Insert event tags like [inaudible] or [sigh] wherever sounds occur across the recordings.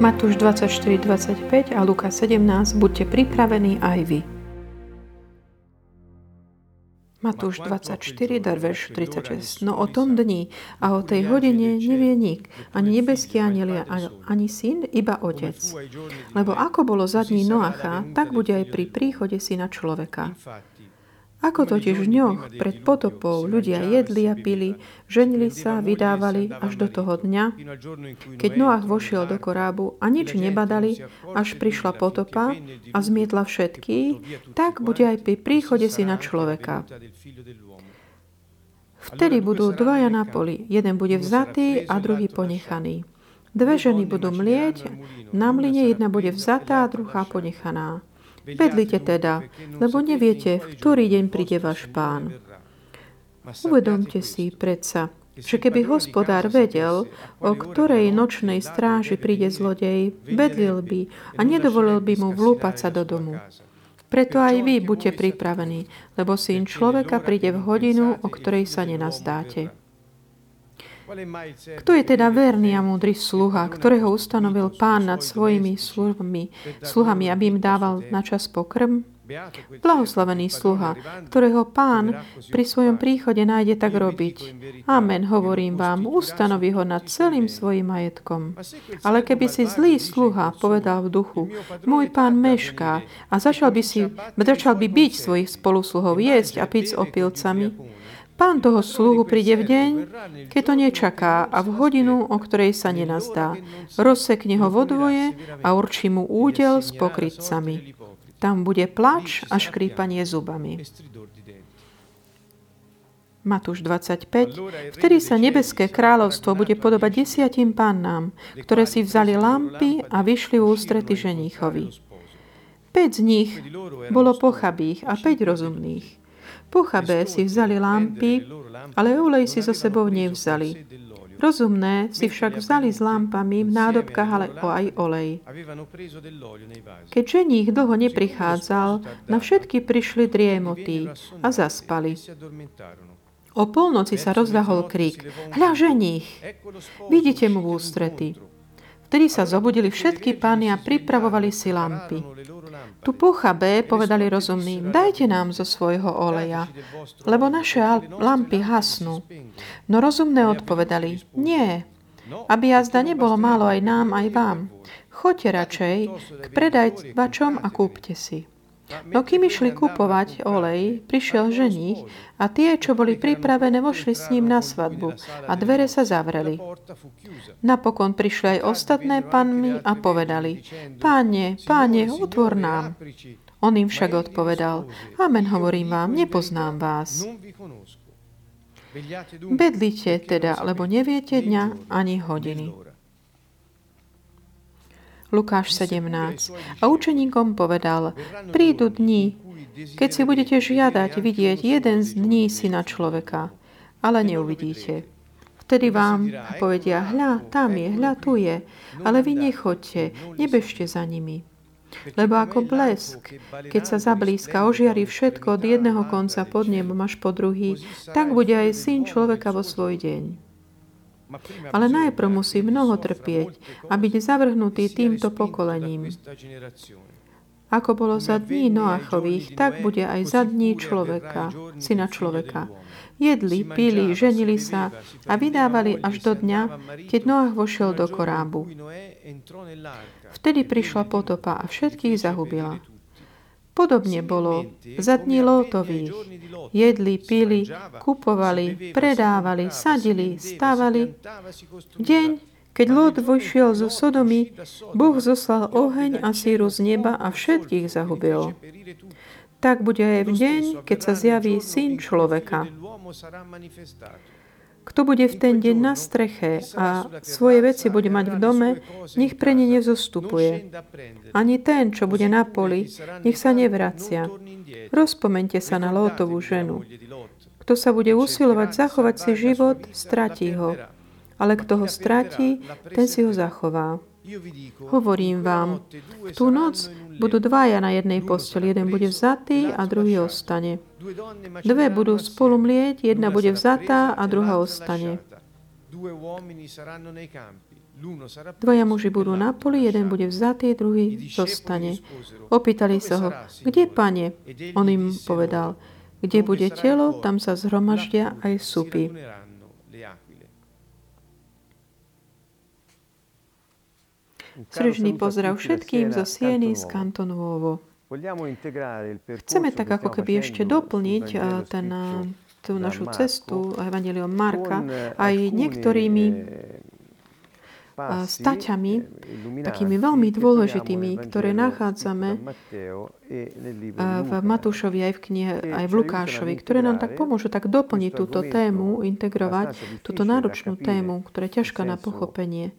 Matúš 24, 25 a Luka 17. Buďte pripravení aj vy. Matúš 24, dar verš 36. No o tom dni a o tej hodine nevie nik, ani nebeský aniel, ani syn, iba otec. Lebo ako bolo za dní Noacha, tak bude aj pri príchode syna človeka. Ako totiž v dňoch pred potopou ľudia jedli a pili, ženili sa, vydávali až do toho dňa, keď Noach vošiel do korábu a nič nebadali, až prišla potopa a zmietla všetky, tak bude aj pri príchode syna človeka. Vtedy budú dvaja na poli. Jeden bude vzatý a druhý ponechaný. Dve ženy budú mlieť, na mline jedna bude vzatá a druhá ponechaná. Bedlite teda, lebo neviete, v ktorý deň príde váš pán. Uvedomte si predsa, že keby hospodár vedel, o ktorej nočnej stráži príde zlodej, bedlil by a nedovolil by mu vlúpať sa do domu. Preto aj vy buďte pripravení, lebo syn človeka príde v hodinu, o ktorej sa nenazdáte. Kto je teda verný a múdry sluha, ktorého ustanovil pán nad svojimi sluhami, sluhami, aby im dával na čas pokrm? Blahoslavený sluha, ktorého pán pri svojom príchode nájde tak robiť. Amen, hovorím vám, ustanoví ho nad celým svojim majetkom. Ale keby si zlý sluha povedal v duchu, môj pán mešká a začal by, si, začal by byť svojich spolusluhov jesť a piť s opilcami, Pán toho sluhu príde v deň, keď to nečaká a v hodinu, o ktorej sa nenazdá. Rozsekne ho vodvoje a určí mu údel s pokrytcami. Tam bude plač a škrípanie zubami. Matúš 25. Vtedy sa nebeské kráľovstvo bude podobať desiatim pannám, ktoré si vzali lampy a vyšli v ústrety ženíchovi. Päť z nich bolo pochabých a päť rozumných. Pochabé si vzali lampy, ale olej si so sebou nevzali. Rozumné si však vzali s lampami v nádobkách ale aj olej. Keď ženích dlho neprichádzal, na všetky prišli driemotí a zaspali. O polnoci sa rozdahol krík. Hľa ženích! Vidíte mu v ústrety. Vtedy sa zobudili všetky pány a pripravovali si lampy. Tu pochabé povedali rozumným, dajte nám zo svojho oleja, lebo naše lampy hasnú. No rozumné odpovedali, nie, aby jazda nebolo málo aj nám, aj vám. Choďte radšej k predajvačom a kúpte si. No kým išli kupovať olej, prišiel ženích a tie, čo boli pripravené, vošli s ním na svadbu a dvere sa zavreli. Napokon prišli aj ostatné panmy a povedali, páne, páne, otvor nám. On im však odpovedal, amen hovorím vám, nepoznám vás. Bedlite teda, lebo neviete dňa ani hodiny. Lukáš 17. A učeníkom povedal, prídu dni, keď si budete žiadať vidieť jeden z dní syna človeka, ale neuvidíte. Vtedy vám povedia, hľa, tam je, hľa, tu je, ale vy nechoďte, nebežte za nimi. Lebo ako blesk, keď sa zablízka ožiari všetko od jedného konca pod nebom až po druhý, tak bude aj syn človeka vo svoj deň. Ale najprv musí mnoho trpieť a byť zavrhnutý týmto pokolením. Ako bolo za dní Noachových, tak bude aj za dní človeka, syna človeka. Jedli, pili, ženili sa a vydávali až do dňa, keď Noach vošiel do korábu. Vtedy prišla potopa a všetkých zahubila. Podobne bolo za dní Lótových. Jedli, pili, kupovali, predávali, sadili, stávali. Deň, keď Lót vošiel zo Sodomy, Boh zoslal oheň a síru z neba a všetkých zahubil. Tak bude aj v deň, keď sa zjaví Syn človeka. Kto bude v ten deň na streche a svoje veci bude mať v dome, nech pre ne nevzostupuje. Ani ten, čo bude na poli, nech sa nevracia. Rozpomente sa na Lótovú ženu. Kto sa bude usilovať zachovať si život, stratí ho. Ale kto ho stratí, ten si ho zachová. Hovorím vám, v tú noc budú dvaja na jednej posteli. Jeden bude vzatý a druhý ostane. Dve budú spolu mlieť, jedna bude vzatá a druhá ostane. Dvaja muži budú na poli, jeden bude vzatý, druhý zostane. Opýtali sa ho, kde pane? On im povedal, kde bude telo, tam sa zhromaždia aj supy. Srdečný pozdrav všetkým zo Sieny z Kantonovo. Chceme tak ako keby ešte doplniť ten, tú našu cestu Evangelium Marka aj niektorými staťami, takými veľmi dôležitými, ktoré nachádzame v Matúšovi aj v knihe, aj v Lukášovi, ktoré nám tak pomôžu tak doplniť túto tému, integrovať túto náročnú tému, ktorá je ťažká na pochopenie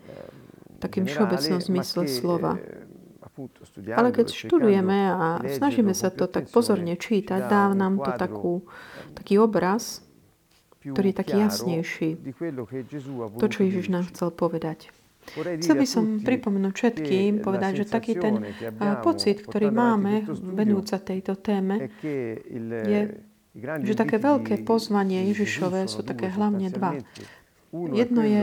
takým všeobecnom zmysle slova. Ale keď študujeme a snažíme sa to tak pozorne čítať, dá nám to takú, taký obraz, ktorý je taký jasnejší. To, čo Ježiš nám chcel povedať. Chcel by som pripomenúť všetkým, povedať, že taký ten pocit, ktorý máme venúť sa tejto téme, je, že také veľké pozvanie Ježišové sú také hlavne dva. Jedno je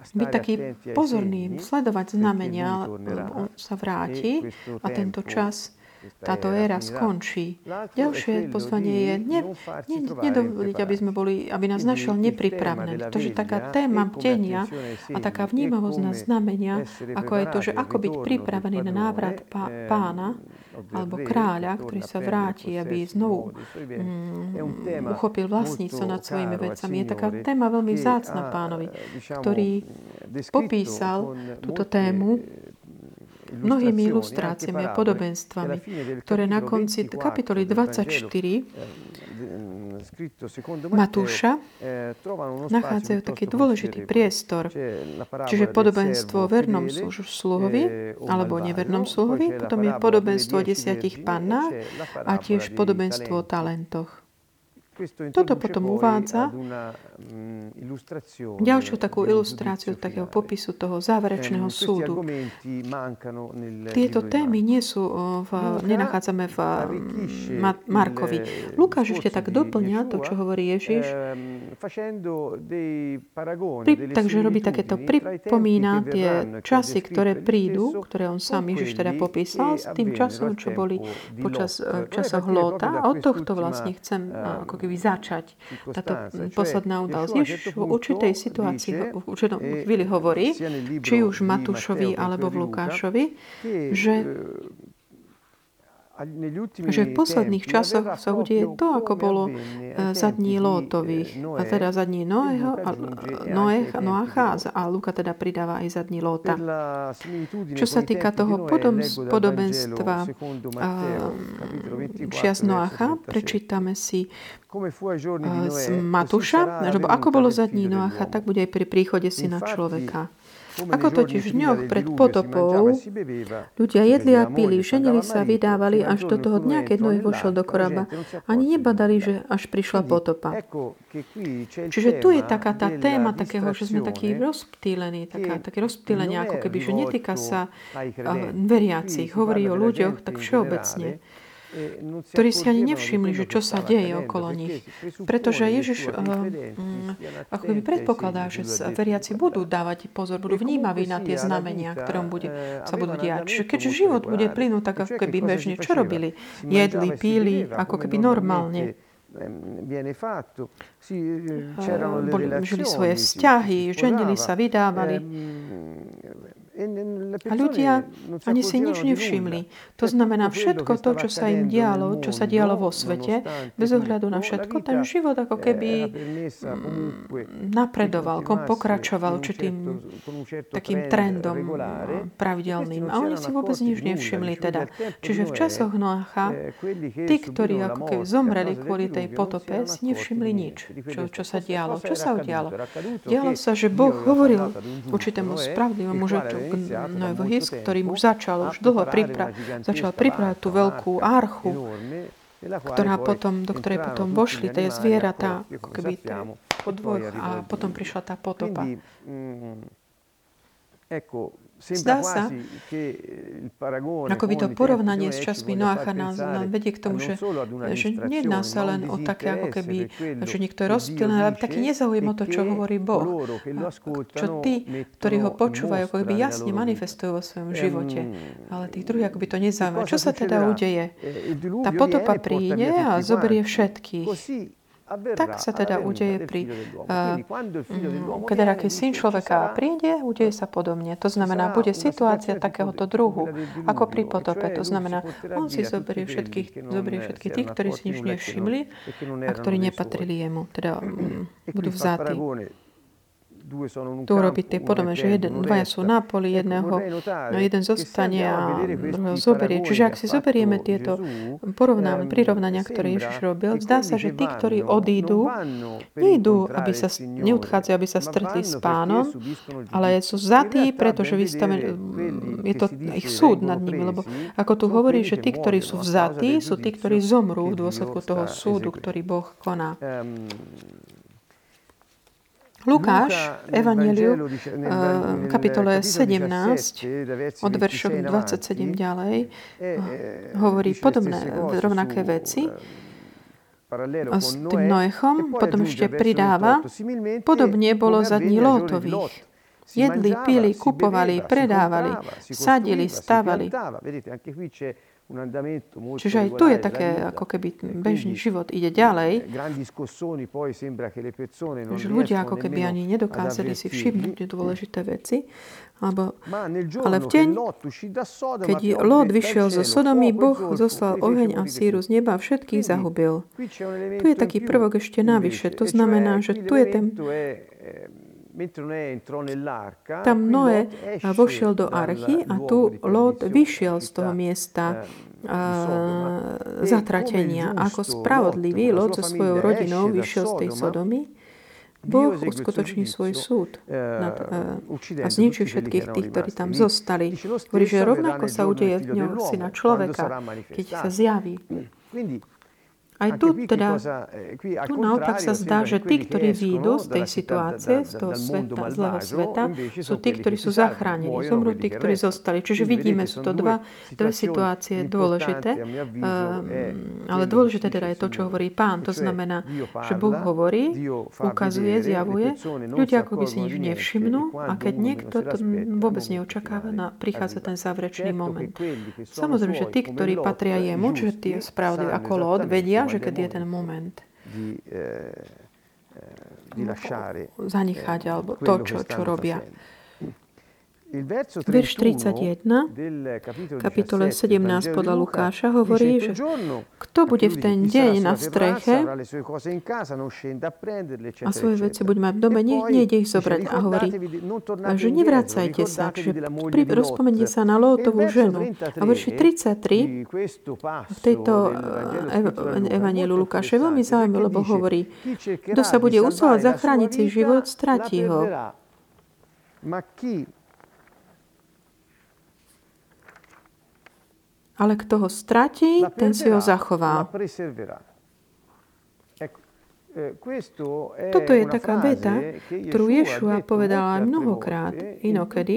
byť taký pozorný, sledovať znamenia, lebo on sa vráti a tento čas táto éra skončí. Ďalšie pozvanie je ne, ne, nedovoliť, aby, sme boli, aby nás našiel nepripravené. Pretože taká téma bdenia a taká vnímavosť na znamenia, ako je to, že ako byť pripravený na návrat pána, alebo kráľa, ktorý sa vráti, aby znovu mm, uchopil vlastníctvo nad svojimi vecami. Je taká téma veľmi vzácna pánovi, ktorý popísal túto tému mnohými ilustráciami a podobenstvami, ktoré na konci kapitoly 24 Matúša nachádzajú taký dôležitý priestor, čiže podobenstvo o vernom sluhovi alebo nevernom sluhovi, potom je podobenstvo o desiatich pannách a tiež podobenstvo o talentoch. Toto potom uvádza mm, ďalšiu takú ilustráciu takého popisu toho záverečného súdu. Tieto témy nie sú v, nenachádzame v Markovi. Lukáš ešte tak doplňa to, čo hovorí Ježiš. Pri, takže robí takéto, pripomína tie časy, ktoré prídu, ktoré on sám Ježiš teda popísal, s tým časom, čo boli počas časoch Lóta. A od tohto vlastne chcem ako keby keby začať. Táto posledná udalosť. Ježiš v určitej situácii, v určitom chvíli hovorí, či už Matúšovi alebo v Lukášovi, že že v posledných časoch sa udie to, ako bolo eh, za dní Lótových, a teda za dní Noého, a, Noech, Noacha a Luka teda pridáva aj za dní Lóta. Čo sa týka toho podobenstva čias Noacha, prečítame si z Matúša, že ako bolo za dní Noacha, tak bude aj pri príchode syna človeka. Ako totiž v dňoch pred potopou ľudia jedli a pili, ženili sa, vydávali až do toho dňa, keď Noé vošiel do koraba. Ani nebadali, že až prišla potopa. Čiže tu je taká tá téma takého, že sme takí rozptýlení, taká, také rozptýlenie, ako keby, že netýka sa veriacich, hovorí o ľuďoch tak všeobecne ktorí si ani nevšimli, že čo sa deje okolo nich. Pretože Ježiš uh, ako by predpokladá, že veriaci budú dávať pozor, budú vnímaví na tie znamenia, ktoré bude, sa budú diať. Keďže život bude plynúť tak ako keby bežne, čo robili? Jedli, píli, ako keby normálne. Boli, žili svoje vzťahy, ženili sa, vydávali. A ľudia ani si nič nevšimli. To znamená, všetko to, čo sa im dialo, čo sa dialo vo svete, bez ohľadu na všetko, ten život ako keby mm, napredoval, pokračoval určitým takým trendom pravidelným. A oni si vôbec nič nevšimli teda. Čiže v časoch Noacha, tí, ktorí ako keby zomreli kvôli tej potope, si nevšimli nič, čo, čo sa dialo. Čo sa udialo? Dialo sa, že Boh hovoril určitému spravodlivému mužu, Noého his, ktorý už začal už dlho pripra- začal pripravať tú veľkú archu, ktorá potom, do ktorej potom vošli tie zvieratá, ako keby po dvoch, a potom prišla tá potopa. Zdá sa, ako by to porovnanie s časmi Noacha nás, nám vedie k tomu, že, že nejedná sa len o také, ako keby, že niekto je rozptýlený, ale taký nezaujím o to, čo hovorí Boh. Čo tí, ktorí ho počúvajú, ako keby jasne manifestujú vo svojom živote. Ale tých druhých, ako by to nezaujíma. Čo sa teda udeje? Tá potopa príde a zoberie všetkých tak sa teda udeje pri... Uh, keď aký syn človeka príde, udeje sa podobne. To znamená, bude situácia takéhoto druhu, ako pri potope. To znamená, on si zoberie všetkých, zoberie všetkých tých, ktorí si nič nevšimli a ktorí nepatrili jemu. Teda budú vzatí tu urobiť tie podobné, že jeden, dvaja sú na poli, jedného, no jeden zostane a druhého zoberie. Čiže ak si zoberieme tieto porovnávania, prirovnania, ktoré Ježiš robil, zdá sa, že tí, ktorí odídu, nejdú, aby sa, neodchádzajú, aby sa stretli s pánom, ale sú zatí, pretože vystave, je to ich súd nad nimi, lebo ako tu hovorí, že tí, ktorí sú vzatí, sú tí, ktorí zomrú v dôsledku toho súdu, ktorý Boh koná. Lukáš Evangeliu, v kapitole 17, od veršov 27 ďalej, hovorí podobné, rovnaké veci s tým Noechom, potom ešte pridáva, podobne bolo za dní Lótových. Jedli, pili, kupovali, predávali, sadili, stavali. Čiže aj tu je také, ako keby bežný život ide ďalej. Že ľudia ako keby ani nedokázali si všimnúť dôležité veci. Alebo, ale v deň, keď Lot vyšiel zo Sodomy, Boh zoslal oheň a síru z neba a všetkých zahubil. Tu je taký prvok ešte navyše. To znamená, že tu je ten tam Noé vošiel do archy a tu Lot vyšiel z toho miesta uh, zatratenia. Ako spravodlivý Lot so svojou rodinou vyšiel z tej Sodomy, Boh uskutoční svoj súd nad, uh, a zničí všetkých tých, ktorí tam zostali. Hovorí, že rovnako sa udeje v ňom syna človeka, keď sa zjaví. Aj tu teda, eh, tu naopak sa zdá, že tí, ktorí výjdu z tej situácie, z toho sveta, zlého sveta, sú tí, ktorí sú zachránení. Zomrú tí, ktorí zostali. Čiže vidíme, sú to dva, dve situácie dôležité. Um, ale dôležité teda je to, čo hovorí pán. To znamená, že Boh hovorí, ukazuje, zjavuje. Ľudia ako by si nič nevšimnú a keď niekto to vôbec neočakáva, na, prichádza ten záverečný moment. Samozrejme, že tí, ktorí patria jemu, čiže tí spravodliví ako Lód, vedia, že keď je ten moment di, eh, eh di lasciare, zanechať eh, alebo to, čo, čo robia. Verš 31, kapitole 17 podľa Lukáša hovorí, že kto bude v ten deň na streche a svoje veci bude mať v dome, nech nejde ich zobrať. A hovorí, že nevracajte sa, čiže rozpomente sa na Lótovú ženu. A verši 33 v tejto evanielu Lukáša veľmi zaujímavé, lebo hovorí, kto sa bude usilovať zachrániť si život, stratí ho. Ale kto ho stratí, ten si ho zachová. Eh, Toto je taká veta, ktorú Ješua povedala mnohokrát, inokedy,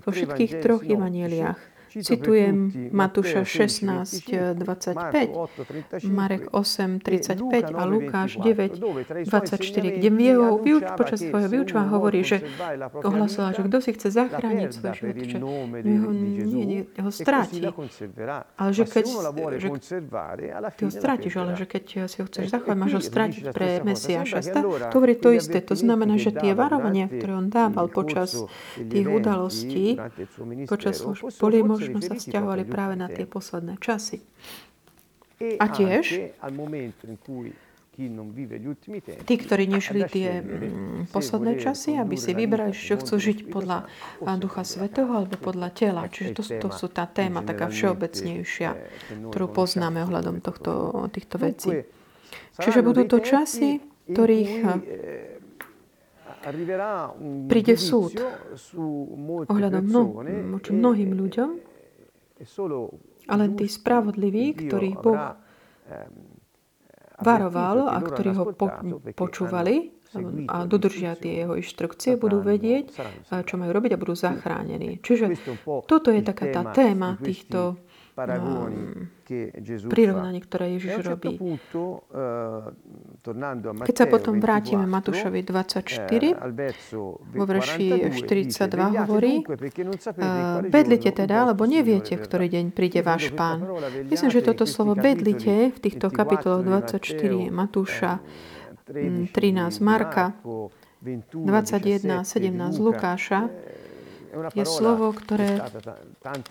vo všetkých troch evaneliách. Citujem Matúša 16, 25, Marek 8, 35 a Lukáš 9, 24, kde v jeho, vyuč, počas svojho vyučovania hovorí, že ohlasoval, že kto si chce zachrániť svoj život, že ho, nie, nie, ho stráti. Ale že keď že ty ho strátiš, ale že keď si ho chceš zachovať, máš ho strátiť pre Mesiáša. To hovorí to isté. To znamená, že tie varovania, ktoré on dával počas tých udalostí, počas služby, boli možno sa vzťahovali práve na tie posledné časy. A tiež tí, ktorí nežili tie mm, posledné časy, aby si vybrali, čo chcú žiť podľa Ducha Svetého alebo podľa tela. Čiže to, to sú tá téma taká všeobecnejšia, ktorú poznáme ohľadom tohto, týchto vecí. Čiže budú to časy, ktorých príde súd ohľadom mno, mnohým ľuďom ale tí spravodliví, ktorých Boh ehm, varoval a ktorí ho po, počúvali a dodržia tie jeho inštrukcie, budú vedieť, čo majú robiť a budú zachránení. Čiže toto je taká tá téma týchto prirovnaní, ktoré Ježiš robí. Eh, Keď sa potom vrátime Matúšovi 24, vo verši 42 hovorí, bedlite teda, lebo neviete, ktorý deň príde váš pán. Myslím, že toto slovo bedlite v týchto kapitoloch 24 Matúša, 13 Marka, 21, 17 Lukáša, je slovo, ktoré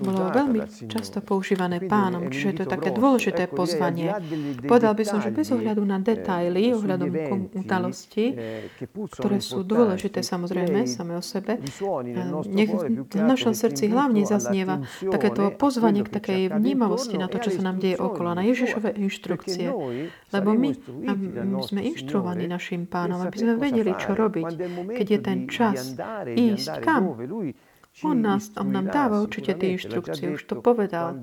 bolo veľmi často používané pánom, čiže to je také dôležité pozvanie. Povedal by som, že bez ohľadu na detaily, ohľadom udalosti, ktoré sú dôležité samozrejme same o sebe, nech v našom srdci hlavne zaznieva takéto pozvanie k takej vnímavosti na to, čo sa nám deje okolo, na Ježišové inštrukcie. Lebo my, my sme inštruovaní našim pánom, aby sme vedeli, čo robiť, keď je ten čas ísť kam. On, nás, on nám dáva určite tie inštrukcie, už to povedal,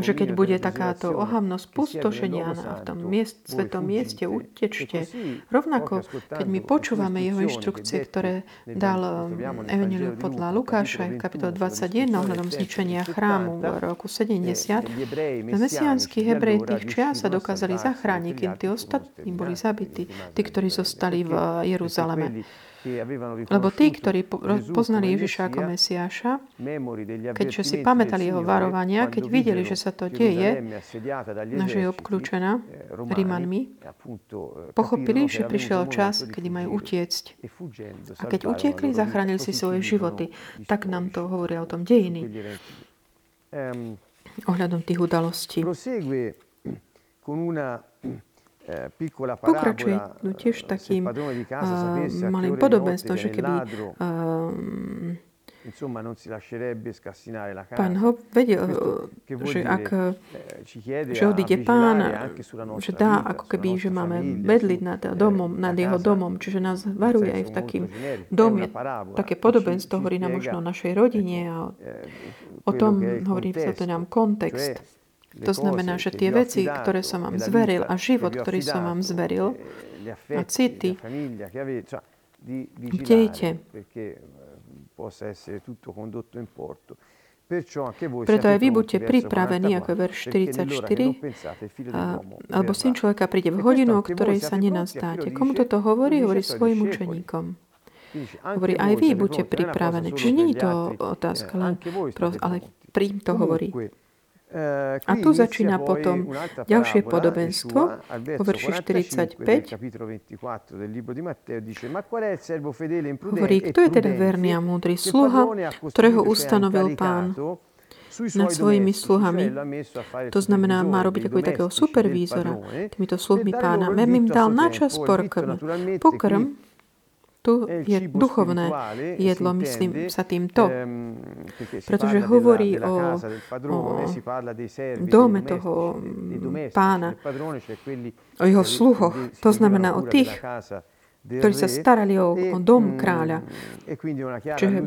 že keď bude takáto ohavnosť pustošenia v tom miest, svetom mieste, utečte. Rovnako, keď my počúvame jeho inštrukcie, ktoré dal um, Evangeliu podľa Lukáša v kapitole 21 ohľadom zničenia chrámu v roku 70, mesiánsky hebrej tých čias sa dokázali zachrániť, kým tí ostatní boli zabití, tí, ktorí zostali v Jeruzaleme. Lebo tí, ktorí poznali Ježiša ako Mesiáša, keďže si pamätali jeho varovania, keď videli, že sa to deje, že je obklúčená Rímanmi, pochopili, že prišiel čas, kedy majú utiecť. A keď utiekli, zachránili si svoje životy. Tak nám to hovoria o tom dejiny. Ohľadom tých udalostí. Eh, Pokračuje no tiež takým uh, malým podobenstvom, že keby uh, Insomma, non si lascerebbe scassinare la casa. Pán ho vedel, že ak že odíde pán, že dá ako keby, že máme bedliť nad, eh, domom, nad jeho domom, čiže nás varuje aj v takým dome, také podobenstvo hovorí nám možno o našej rodine a o tom hovorí sa to nám kontext. To znamená, že tie veci, ktoré som vám zveril a život, ktorý som vám zveril a city, bdejte. Preto aj vy buďte pripravení, ako je verš 44, alebo syn človeka príde v hodinu, o ktorej sa nenazdáte. Komu toto hovorí? Hovorí svojim učeníkom. Hovorí, aj vy buďte pripravení. Čiže nie je to otázka len, ale pri to hovorí. Eh, A tu začína potom ďalšie podobenstvo vo verši 45. Hovorí, kto je teda verný a múdry sluha, ktorého ustanovil pán nad svojimi sluhami. To znamená, má robiť ako takého supervízora týmito sluhmi pána. Mem im dal načas pokrm. Pokrm tu je duchovné jedlo, myslím sa týmto, pretože hovorí o, o dome toho pána, o jeho sluhoch, to znamená o tých, ktorí sa starali o, o dom kráľa. Čiže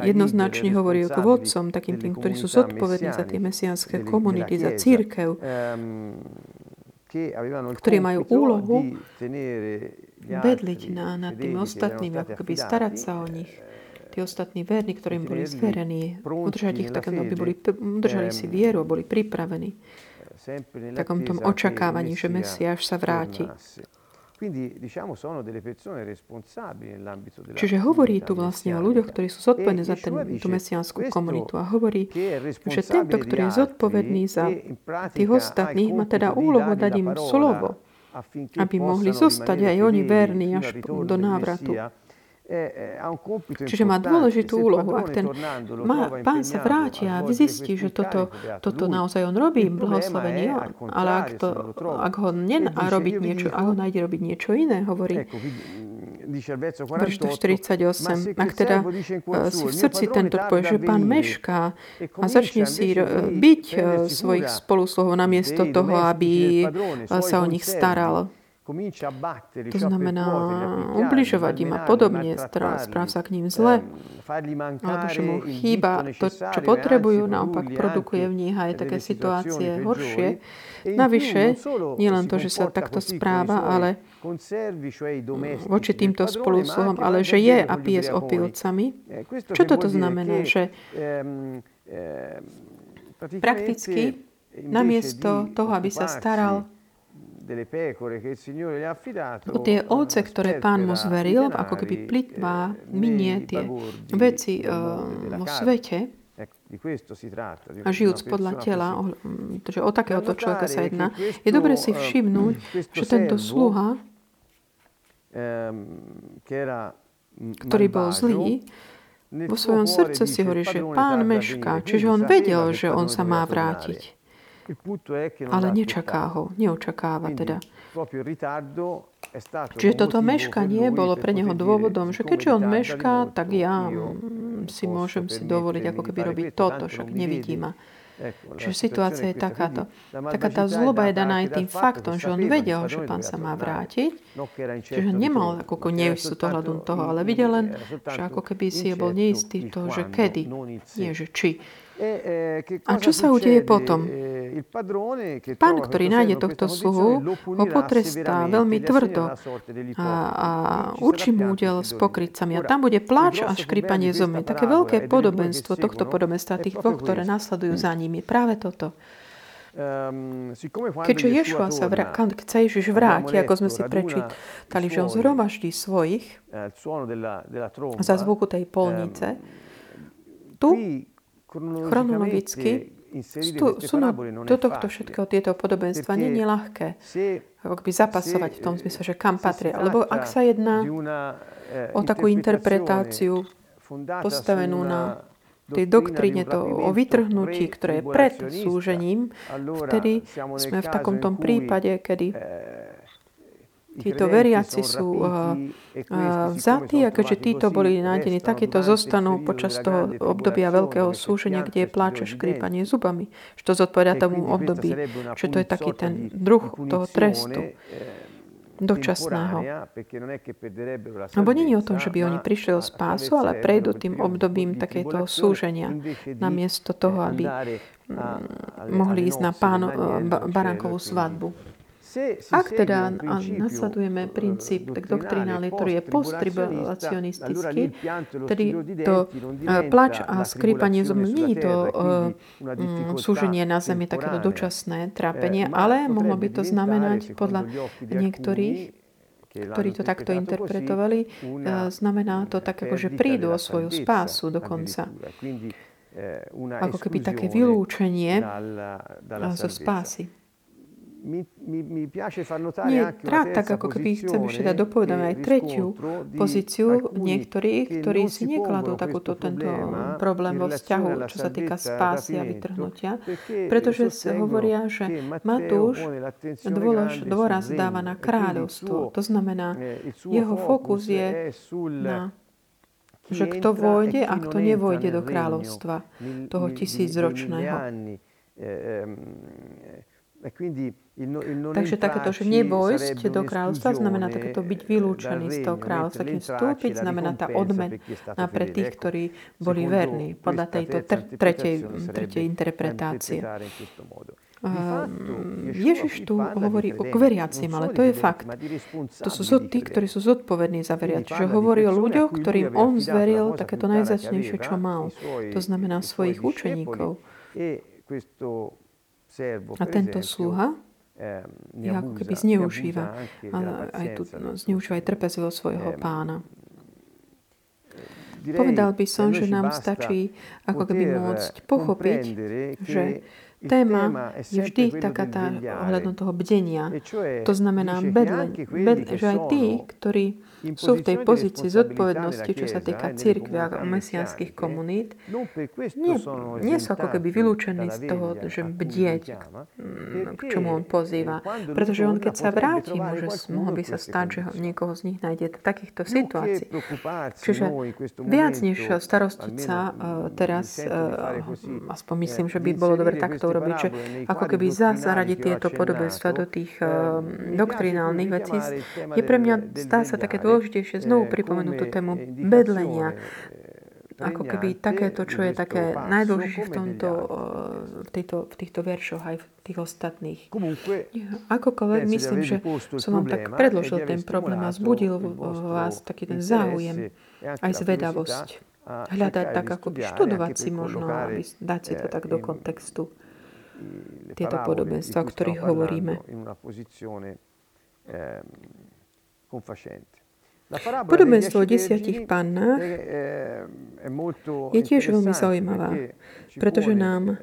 jednoznačne hovorí ako vodcom, takým tým, ktorí sú zodpovední za tie mesianské komunity, za církev, ktorí majú úlohu bedliť na, nad tými ostatnými, ako keby starať sa o nich. Tí ostatní verní, ktorým boli zverení, udržať ich tak, aby boli, udržali si vieru a boli pripravení. v takom tom očakávaní, že Mesiáš sa vráti. Čiže hovorí tu vlastne o ľuďoch, ktorí sú zodpovední za ten, tú mesiánsku komunitu. A hovorí, že tento, ktorý je zodpovedný za tých ostatných, má teda úlohu dať im slovo, aby mohli zostať aj oni verní až do návratu. Čiže má dôležitú úlohu. Ak ten má, pán sa vráti a zistí, že toto, toto naozaj on robí, blahoslavený on. Ale ak, to, ak ho nen a robiť niečo, a ho nájde robiť niečo iné, hovorí verš 48. Ak teda eh, si v srdci tento povie, že pán mešká a začne si byť eh, svojich spoluslohov namiesto toho, aby sa o nich staral. To znamená ubližovať im a podobne, správ sa k ním zle, alebo že mu chýba to, čo potrebujú, naopak produkuje v nich aj také situácie horšie. Navyše, nie len to, že sa takto správa, ale voči týmto spolúsluhom, ale že je a pije s opilcami. Čo toto znamená? Že prakticky namiesto toho, aby sa staral o tie ovce, ktoré pán mu zveril, ako keby plitvá, minie tie veci vo svete, a žijúc podľa tela, že o takéhoto človeka sa jedná, je dobre si všimnúť, že tento sluha, ktorý bol zlý, vo svojom srdce si hovorí, že pán mešká, čiže on vedel, že on sa má vrátiť. Ale nečaká ho, neočakáva teda. Čiže toto meškanie bolo pre neho dôvodom, že keďže on mešká, tak ja si môžem si dovoliť ako keby robiť toto, však nevidí ma. Čiže situácia je takáto. Taká tá zloba je daná aj tým faktom, že on vedel, že pán sa má vrátiť, čiže nemal ako to hľadom toho, ale videl len, že ako keby si je bol neistý toho, že kedy, nie že či. E, e, a čo sa udeje potom? E, Pán, ktorý nájde tohto sluhu, ho potrestá veľmi tvrdo a, a určí mu udel s pokrytcami. A tam bude pláč a škripanie zomy. Také veľké podobenstvo tohto podobenstva tých dvoch, ktoré nasledujú za nimi. Práve toto. Ehm, Keďže Ješua sa vrá, keď sa Ježiš vráti, ako sme si prečítali, že on zhromaždí svojich za zvuku tej polnice, ehm, tu chronologicky sú do tohto všetkého tieto podobenstva je ľahké ako by zapasovať v tom zmysle, že kam patria. Lebo ak sa jedná eh, o takú interpretáciu postavenú na tej doktríne to o vytrhnutí, ktoré je pred súžením, vtedy sme v takomto prípade, kedy eh, títo veriaci sú vzatí a keďže títo boli nájdení, takéto zostanú počas toho obdobia veľkého súženia, kde je pláče škrípanie zubami. Čo zodpovedá tomu období. Čo to je taký ten druh toho trestu dočasného. Lebo nie je o tom, že by oni prišli o spásu, ale prejdú tým obdobím takéto súženia, namiesto toho, aby mohli ísť na pánu, baránkovú svadbu. Ak teda nasledujeme princíp tak doktrinálny, ktorý je posttribulacionistický, tedy to plač a skrípanie zubmi, nie je to mm, súženie na zemi, takéto dočasné trápenie, ale mohlo by to znamenať podľa niektorých, ktorí to takto interpretovali, znamená to tak, ako že prídu o svoju spásu dokonca. Ako keby také vylúčenie zo spásy Nie, rád tak ako keby chcem ešte dať dopovedať aj tretiu pozíciu niektorých, ktorí si nekladú takúto tento problém vo vzťahu, čo sa týka spásy a vytrhnutia, pretože hovoria, že Matúš dôlež, dôraz dáva na kráľovstvo. To znamená, eh, jeho fokus je na že kto vojde a kto nevojde do kráľovstva toho tisícročného. E Takže takéto, že nevojsť do kráľovstva znamená takéto byť vylúčený z toho kráľovstva. Keď vstúpiť znamená tá odmena pre tých, ktorí boli verní podľa tejto tretej, tretej interpretácie. Ehm, Ježiš tu hovorí o veriacim, ale to je fakt. To sú tí, ktorí sú zodpovední za veriaci. Že hovorí o ľuďoch, ktorým on zveril takéto najzacnejšie, čo mal. To znamená svojich učeníkov. A tento sluha ich ako keby zneužíva. Ale aj tu no, zneužíva aj trpezlivosť svojho pána. Povedal by som, že nám stačí ako keby môcť pochopiť, že téma je vždy taká tá ohľadom toho bdenia. E to znamená bedleň, bed, že aj tí, ktorí sú v tej pozícii zodpovednosti, čo sa týka církvy a mesianských komunít, nie, nie sú ako keby vylúčení z toho, že bdieť. k čomu on pozýva. Pretože on, keď sa vráti, môže, mohlo by sa stať, že niekoho z nich nájde. V takýchto situácií. Čiže viac než starostiť sa teraz, aspoň myslím, že by bolo dobre takto urobiť, že ako keby zaradiť tieto podobenstva do tých doktrinálnych vecí, je pre mňa, zdá sa také dôležitejšie znovu pripomenúť tú tému bedlenia, ako keby takéto, čo je také najdôležitejšie v, tomto, v, tejto, v týchto veršoch aj v tých ostatných. Akokoľvek myslím, že som vám tak predložil ten problém a zbudil v vás taký ten záujem, aj zvedavosť. Hľadať tak, ako študovať si možno, aby dať si to tak do kontextu. Tieto podobenstva, o ktorých hovoríme. Podobenstvo o desiatich pannách je tiež veľmi zaujímavá, pretože nám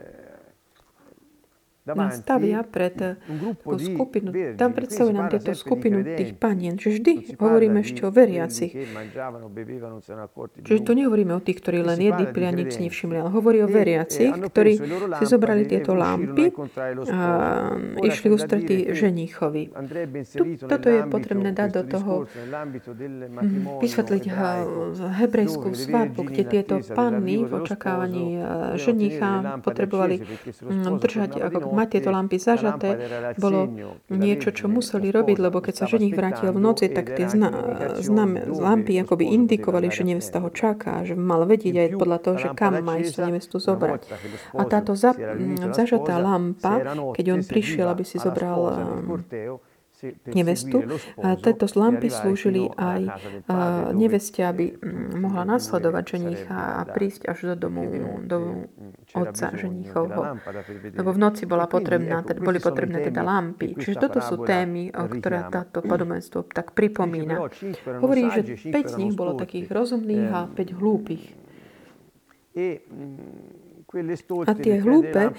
nás stavia pred tú skupinu, tam predstavuje nám tieto skupinu tých panien. Čiže vždy hovoríme ešte o veriacich. Čiže tu nehovoríme o tých, ktorí len jedli, pili a nič nevšimli, ale hovorí o veriacich, ktorí si zobrali tieto lampy a išli ústretí ženíchovi. Toto je potrebné dať do toho, hm, vysvetliť hebrejskú svadbu, kde tieto panny v očakávaní ženicha potrebovali držať ako mať tieto lampy zažaté, bolo niečo, čo museli robiť, lebo keď sa ženich vrátil v noci, tak tie zna, znam, lampy akoby indikovali, že nevesta ho čaká, že mal vedieť aj podľa toho, že kam má ísť nevestu zobrať. A táto za, zažatá lampa, keď on prišiel, aby si zobral nevestu. A tieto lampy slúžili aj neveste, aby mm, mohla nasledovať ženicha a prísť až do domu, do otca ženichovho. Lebo v noci bola potrebná, teda, boli potrebné teda lampy. Čiže toto sú témy, ktoré táto podobenstvo tak pripomína. Hovorí, že 5 z nich bolo takých rozumných a 5 hlúpych. A tie hlúpe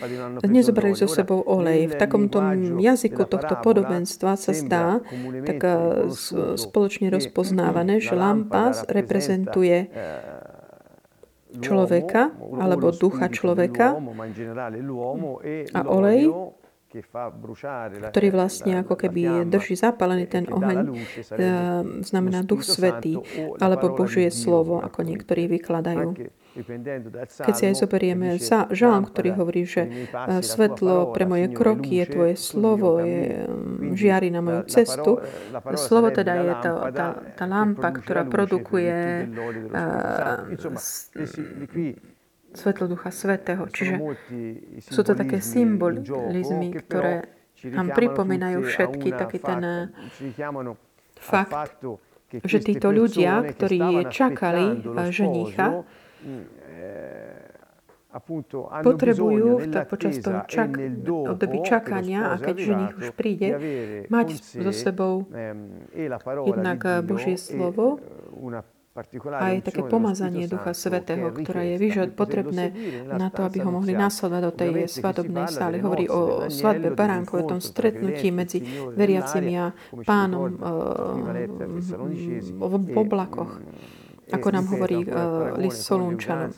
nezobrali so sebou olej. V takomto jazyku tohto podobenstva sa zdá tak spoločne rozpoznávané, [clears throat] že lampa reprezentuje človeka alebo ducha človeka a olej ktorý vlastne ako keby drží zapálený ten oheň, znamená Duch Svetý alebo Božie slovo, ako niektorí vykladajú. Keď si aj zoberieme žalm, ktorý hovorí, že eh, svetlo pre moje kroky je tvoje slovo, je mm, žiari na moju cestu. Slovo teda je to, tá, tá lampa, ktorá produkuje uh, svetlo Ducha Svetého. Čiže sú to také symbolizmy, ktoré nám pripomínajú všetky taký ten eh, fakt, že títo ľudia, ktorí čakali ženicha, potrebujú tak počas toho čak, období čakania a keď ženich už príde, mať so sebou. jednak Božie slovo. a aj také pomazanie Ducha Svetého, ktoré je vyžad potrebné na to, aby ho mohli nasledovať do tej svadobnej sály. Hovorí o svadbe baránkov, o tom stretnutí medzi veriacimi a pánom v oblakoch ako nám hovorí uh, list Solunčanom.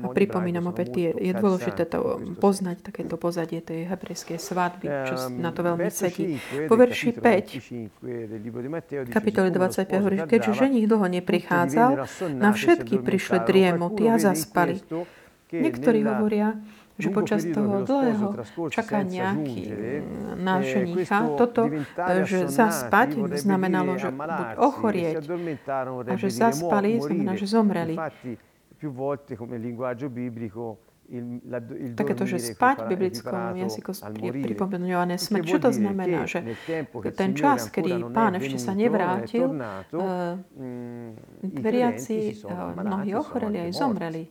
A pripomínam opäť, je, je dôležité to poznať, takéto pozadie tej hebrejskej svadby, čo na to veľmi sedí. Po verši 5, kapitole 25 hovorí, keďže ženich dlho neprichádzal, na všetky prišli driemoty a zaspali. Niektorí hovoria, že počas toho dlhého čakania na ženicha toto, že zaspať znamenalo, že buď ochorieť a že zaspali znamená, že zomreli. Takéto, že spať v biblickom jazyku je pripomenované smrť. Čo to znamená? Že ten čas, kedy pán ešte sa nevrátil, veriaci mnohí ochoreli aj zomreli.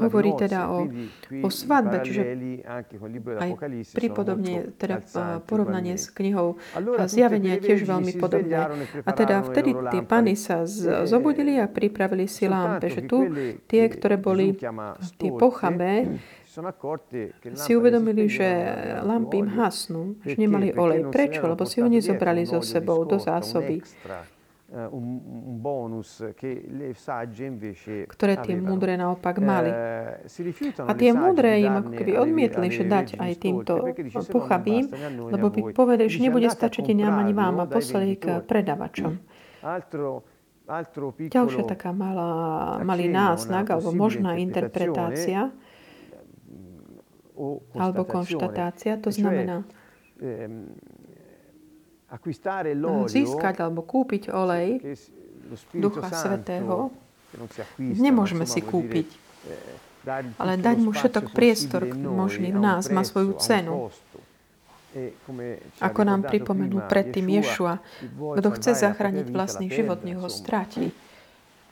Hovorí teda o, o svadbe, čiže aj pripodobne, teda porovnanie s knihou zjavenia tiež veľmi podobné. A teda vtedy tie pany sa zobudili a pripravili si lámpe, že tu tie, ktoré boli tie pochabé, si uvedomili, že lampy im hasnú, že nemali olej. Prečo? Lebo si ho nezobrali so sebou do zásoby ktoré tie múdre naopak mali. A tie múdre im ako keby odmietli, že dať aj týmto puchavým, lebo by povedali, že nebude stačiť nám ani vám a poslali k predavačom. Ďalšia taká malá, malý náznak alebo možná interpretácia alebo konštatácia, to znamená získať alebo kúpiť olej Ducha Svetého, nemôžeme si kúpiť. Ale dať mu všetok priestor možný v nás má svoju cenu. Ako nám pripomenul predtým Ješua, kto chce zachrániť vlastný život, nech ho stráti.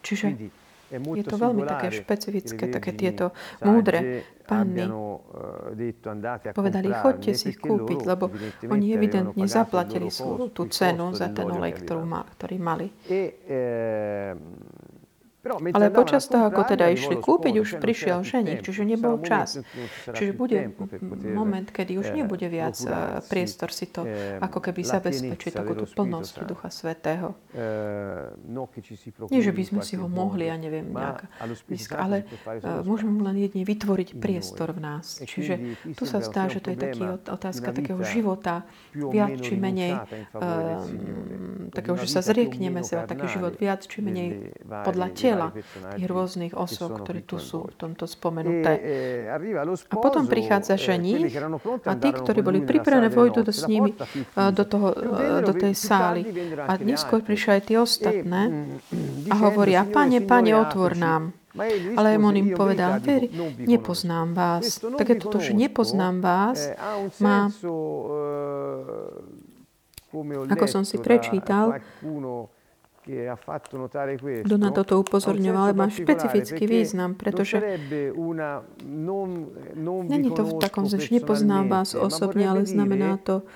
Čiže je to veľmi také špecifické, také tieto múdre panny povedali, chodte si ich kúpiť, lebo oni evidentne zaplatili svoju tú cenu za ten olej, ktorú ma, ktorý mali. Ale počas toho, ako teda išli kúpiť, už prišiel ženich, čiže nebol čas. Čiže bude moment, kedy už nebude viac priestor si to ako keby zabezpečiť takú tú plnosť Ducha Svetého. Nie, že by sme si ho mohli, ja neviem, nejak ale môžeme mu len jedne vytvoriť priestor v nás. Čiže tu sa zdá, že to je taký otázka takého života, viac či menej, takého, že sa zriekneme sa taký život viac či menej podľa tela tela tých rôznych osob, ktoré tu sú v tomto spomenuté. E, a potom prichádza žení a tí, ktorí boli pripravené, vojdu do s nimi do, toho, do tej sály. A neskôr prišli aj tie ostatné a hovoria, pane, pane, otvor nám. Ale on im povedal, veri, nepoznám vás. Tak je toto, že nepoznám vás, má, ako som si prečítal, kto na toto upozorňoval, má špecifický význam, pretože není to v takom, že nepoznám vás osobne, ale znamená to,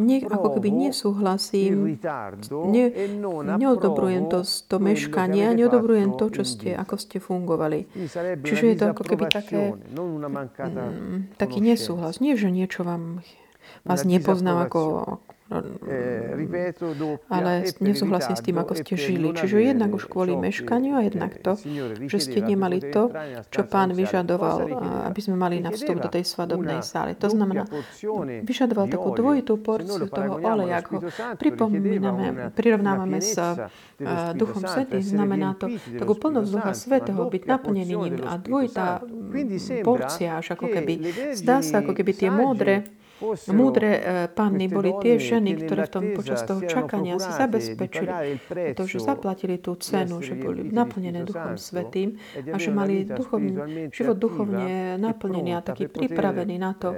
nie, ako keby nesúhlasím, ne, e neodobrujem to, to meškanie a neodobrujem to, čo ste, ako ste fungovali. Čiže je to ako keby také, mm, taký nesúhlas. Nie, že niečo vám vás nepoznám ako, ale e nesúhlasí s tým, ako ste žili. Čiže jednak už kvôli meškaniu a jednak to, že ste nemali to, čo pán vyžadoval, aby sme mali na vstup do tej svadobnej sály. To znamená, vyžadoval takú dvojitú porciu toho oleja, ak ho pripomíname, prirovnávame s Duchom Svetým, znamená to takú plnosť Ducha Svetého, byť naplnený ním a dvojitá porcia, až ako keby, zdá sa, ako keby tie módre Múdre eh, panny boli tie ženy, ktoré v tom počas toho čakania si zabezpečili. to, že zaplatili tú cenu, že boli naplnené Duchom Svetým a že mali duchovný, život duchovne naplnený a taký pripravený na to,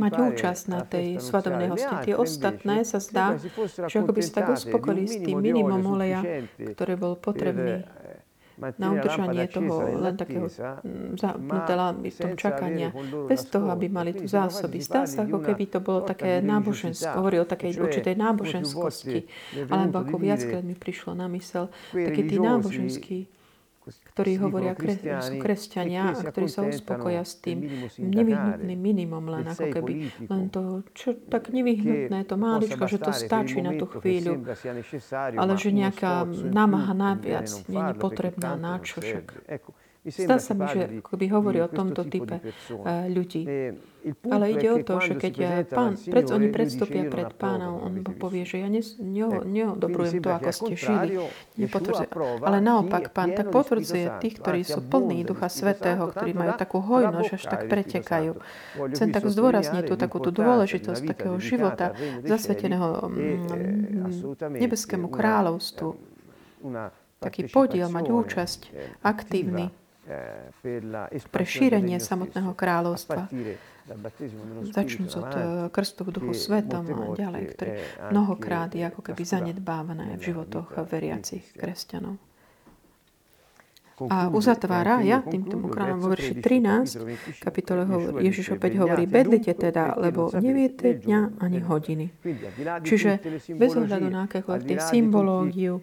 mať účasť na tej svadobnej hosti. Tie ostatné sa zdá, že ako by sa tak uspokojili s tým minimum oleja, ktorý bol potrebný na udržanie toho len takého zapnuté v tom čakania, bez toho, aby mali tu zásoby. Zdá sa, ako keby to bolo také náboženské, hovorí o takej určitej náboženskosti, alebo ako viackrát mi prišlo na mysel, taký tí náboženský ktorí hovoria, kres, sú kresťania a ktorí sa uspokoja s tým nevyhnutným minimum, len ako keby len to, čo tak nevyhnutné, to máličko, že to stačí na tú chvíľu, ale že nejaká námaha naviac nie je potrebná na čo však. Zdá sa mi, že by hovorí o tomto type eh, ľudí. E Ale ide o to, že keď eh, pán, pred, oni predstúpia pred pána, on povie, že ja neodobrujem to, ako ste žili. Ale naopak, pán tak potvrdzuje tých, ktorí sú plní Ducha Svetého, ktorí majú takú hojnosť, až tak pretekajú. Chcem tak zdôrazniť tú takú tú dôležitosť takého života zasveteného e, mm, nebeskému kráľovstvu taký podiel, mať účasť aktívny pre šírenie samotného kráľovstva. Začnúť od eh, krstu v duchu svetom a ďalej, ktorý mnohokrát je ako keby zanedbávané v životoch veriacich kresťanov. A uzatvára ja týmto kráľom vo verši 13, kapitole hovorí, Ježiš opäť hovorí, bedlite teda, lebo neviete dňa ani hodiny. Čiže bez ohľadu na akékoľvek symbológiu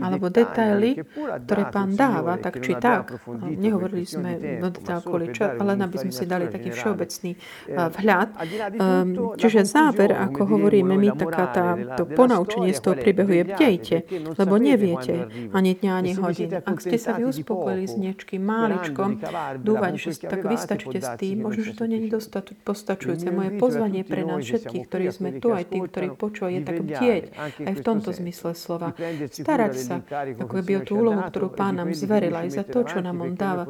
alebo detaily, ktoré pán dáva, tak či tak, nehovorili sme do detail kvôli čo, ale aby sme si dali taký všeobecný vhľad. Ehm, čiže záver, ako hovoríme my, taká tá, to ponaučenie z toho príbehu je bdejte, lebo neviete ani dňa, ani hodiny. Ak ste sa vy uspokojili s niečkým máličkom, dúvať, že tak vystačíte s tým, možno, že to nie je postačujúce. Moje pozvanie pre nás všetkých, ktorí sme tu, aj tí, ktorí počúvajú, je tak bdieť, aj v tomto zmysle slova. Starať sa, ako by o tú úlohu, ktorú Pán nám zveril, aj za to, čo nám On dáva,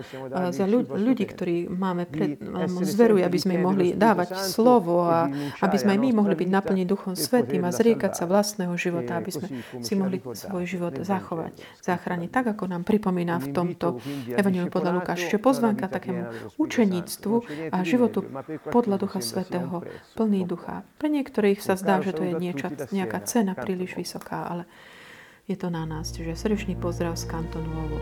za ľudí, ktorí máme pred, nám zveruje, aby sme im mohli dávať slovo a aby sme aj my mohli byť naplní Duchom Svetým a zriekať sa vlastného života, aby sme si mohli svoj život zachovať, zachrániť, tak ako nám pripomína v tomto Evangeliu podľa Lukáša, že pozvánka takému učeníctvu a životu podľa Ducha Svetého, plný ducha. Pre niektorých sa zdá, že to je nieča, nejaká cena príliš vysoká, ale je to na nás. Čiže srdečný pozdrav z kantonu Ovo.